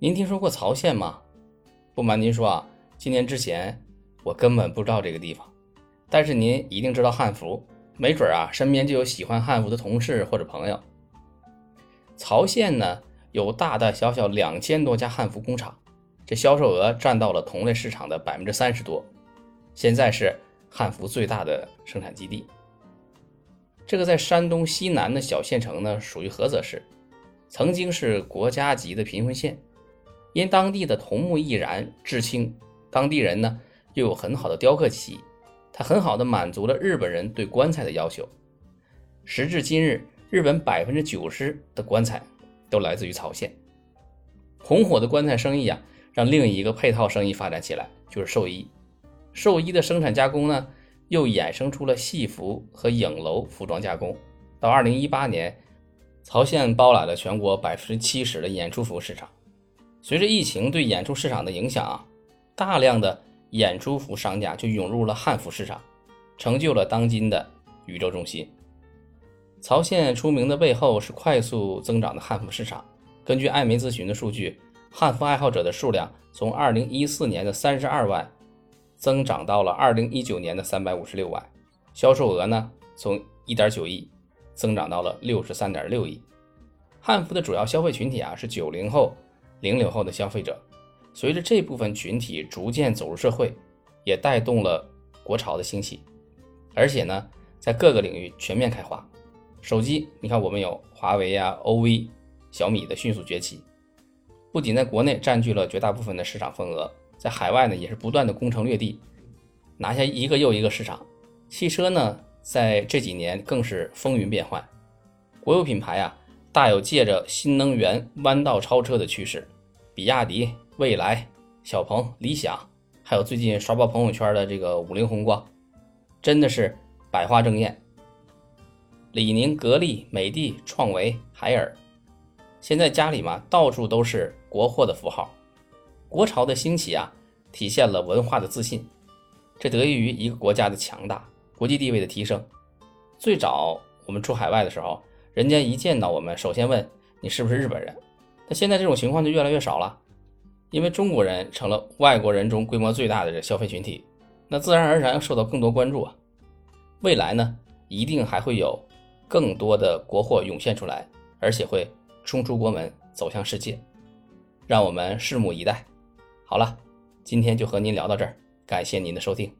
您听说过曹县吗？不瞒您说啊，今年之前我根本不知道这个地方，但是您一定知道汉服，没准啊，身边就有喜欢汉服的同事或者朋友。曹县呢，有大大小小两千多家汉服工厂，这销售额占到了同类市场的百分之三十多，现在是汉服最大的生产基地。这个在山东西南的小县城呢，属于菏泽市，曾经是国家级的贫困县。因当地的桐木易燃、制轻，当地人呢又有很好的雕刻技艺，它很好的满足了日本人对棺材的要求。时至今日，日本百分之九十的棺材都来自于曹县。红火的棺材生意啊，让另一个配套生意发展起来，就是寿衣。寿衣的生产加工呢，又衍生出了戏服和影楼服装加工。到二零一八年，曹县包揽了全国百分之七十的演出服市场。随着疫情对演出市场的影响啊，大量的演出服商家就涌入了汉服市场，成就了当今的宇宙中心。曹县出名的背后是快速增长的汉服市场。根据艾媒咨询的数据，汉服爱好者的数量从2014年的32万增长到了2019年的356万，销售额呢从1.9亿增长到了63.6亿。汉服的主要消费群体啊是九零后。零零后的消费者，随着这部分群体逐渐走入社会，也带动了国潮的兴起，而且呢，在各个领域全面开花。手机，你看我们有华为呀、OV、小米的迅速崛起，不仅在国内占据了绝大部分的市场份额，在海外呢也是不断的攻城略地，拿下一个又一个市场。汽车呢，在这几年更是风云变幻，国有品牌啊。大有借着新能源弯道超车的趋势，比亚迪、蔚来、小鹏、理想，还有最近刷爆朋友圈的这个五菱宏光，真的是百花争艳。李宁、格力、美的、创维、海尔，现在家里嘛，到处都是国货的符号。国潮的兴起啊，体现了文化的自信，这得益于一个国家的强大，国际地位的提升。最早我们出海外的时候。人家一见到我们，首先问你是不是日本人。那现在这种情况就越来越少了，因为中国人成了外国人中规模最大的这消费群体，那自然而然受到更多关注啊。未来呢，一定还会有更多的国货涌现出来，而且会冲出国门，走向世界，让我们拭目以待。好了，今天就和您聊到这儿，感谢您的收听。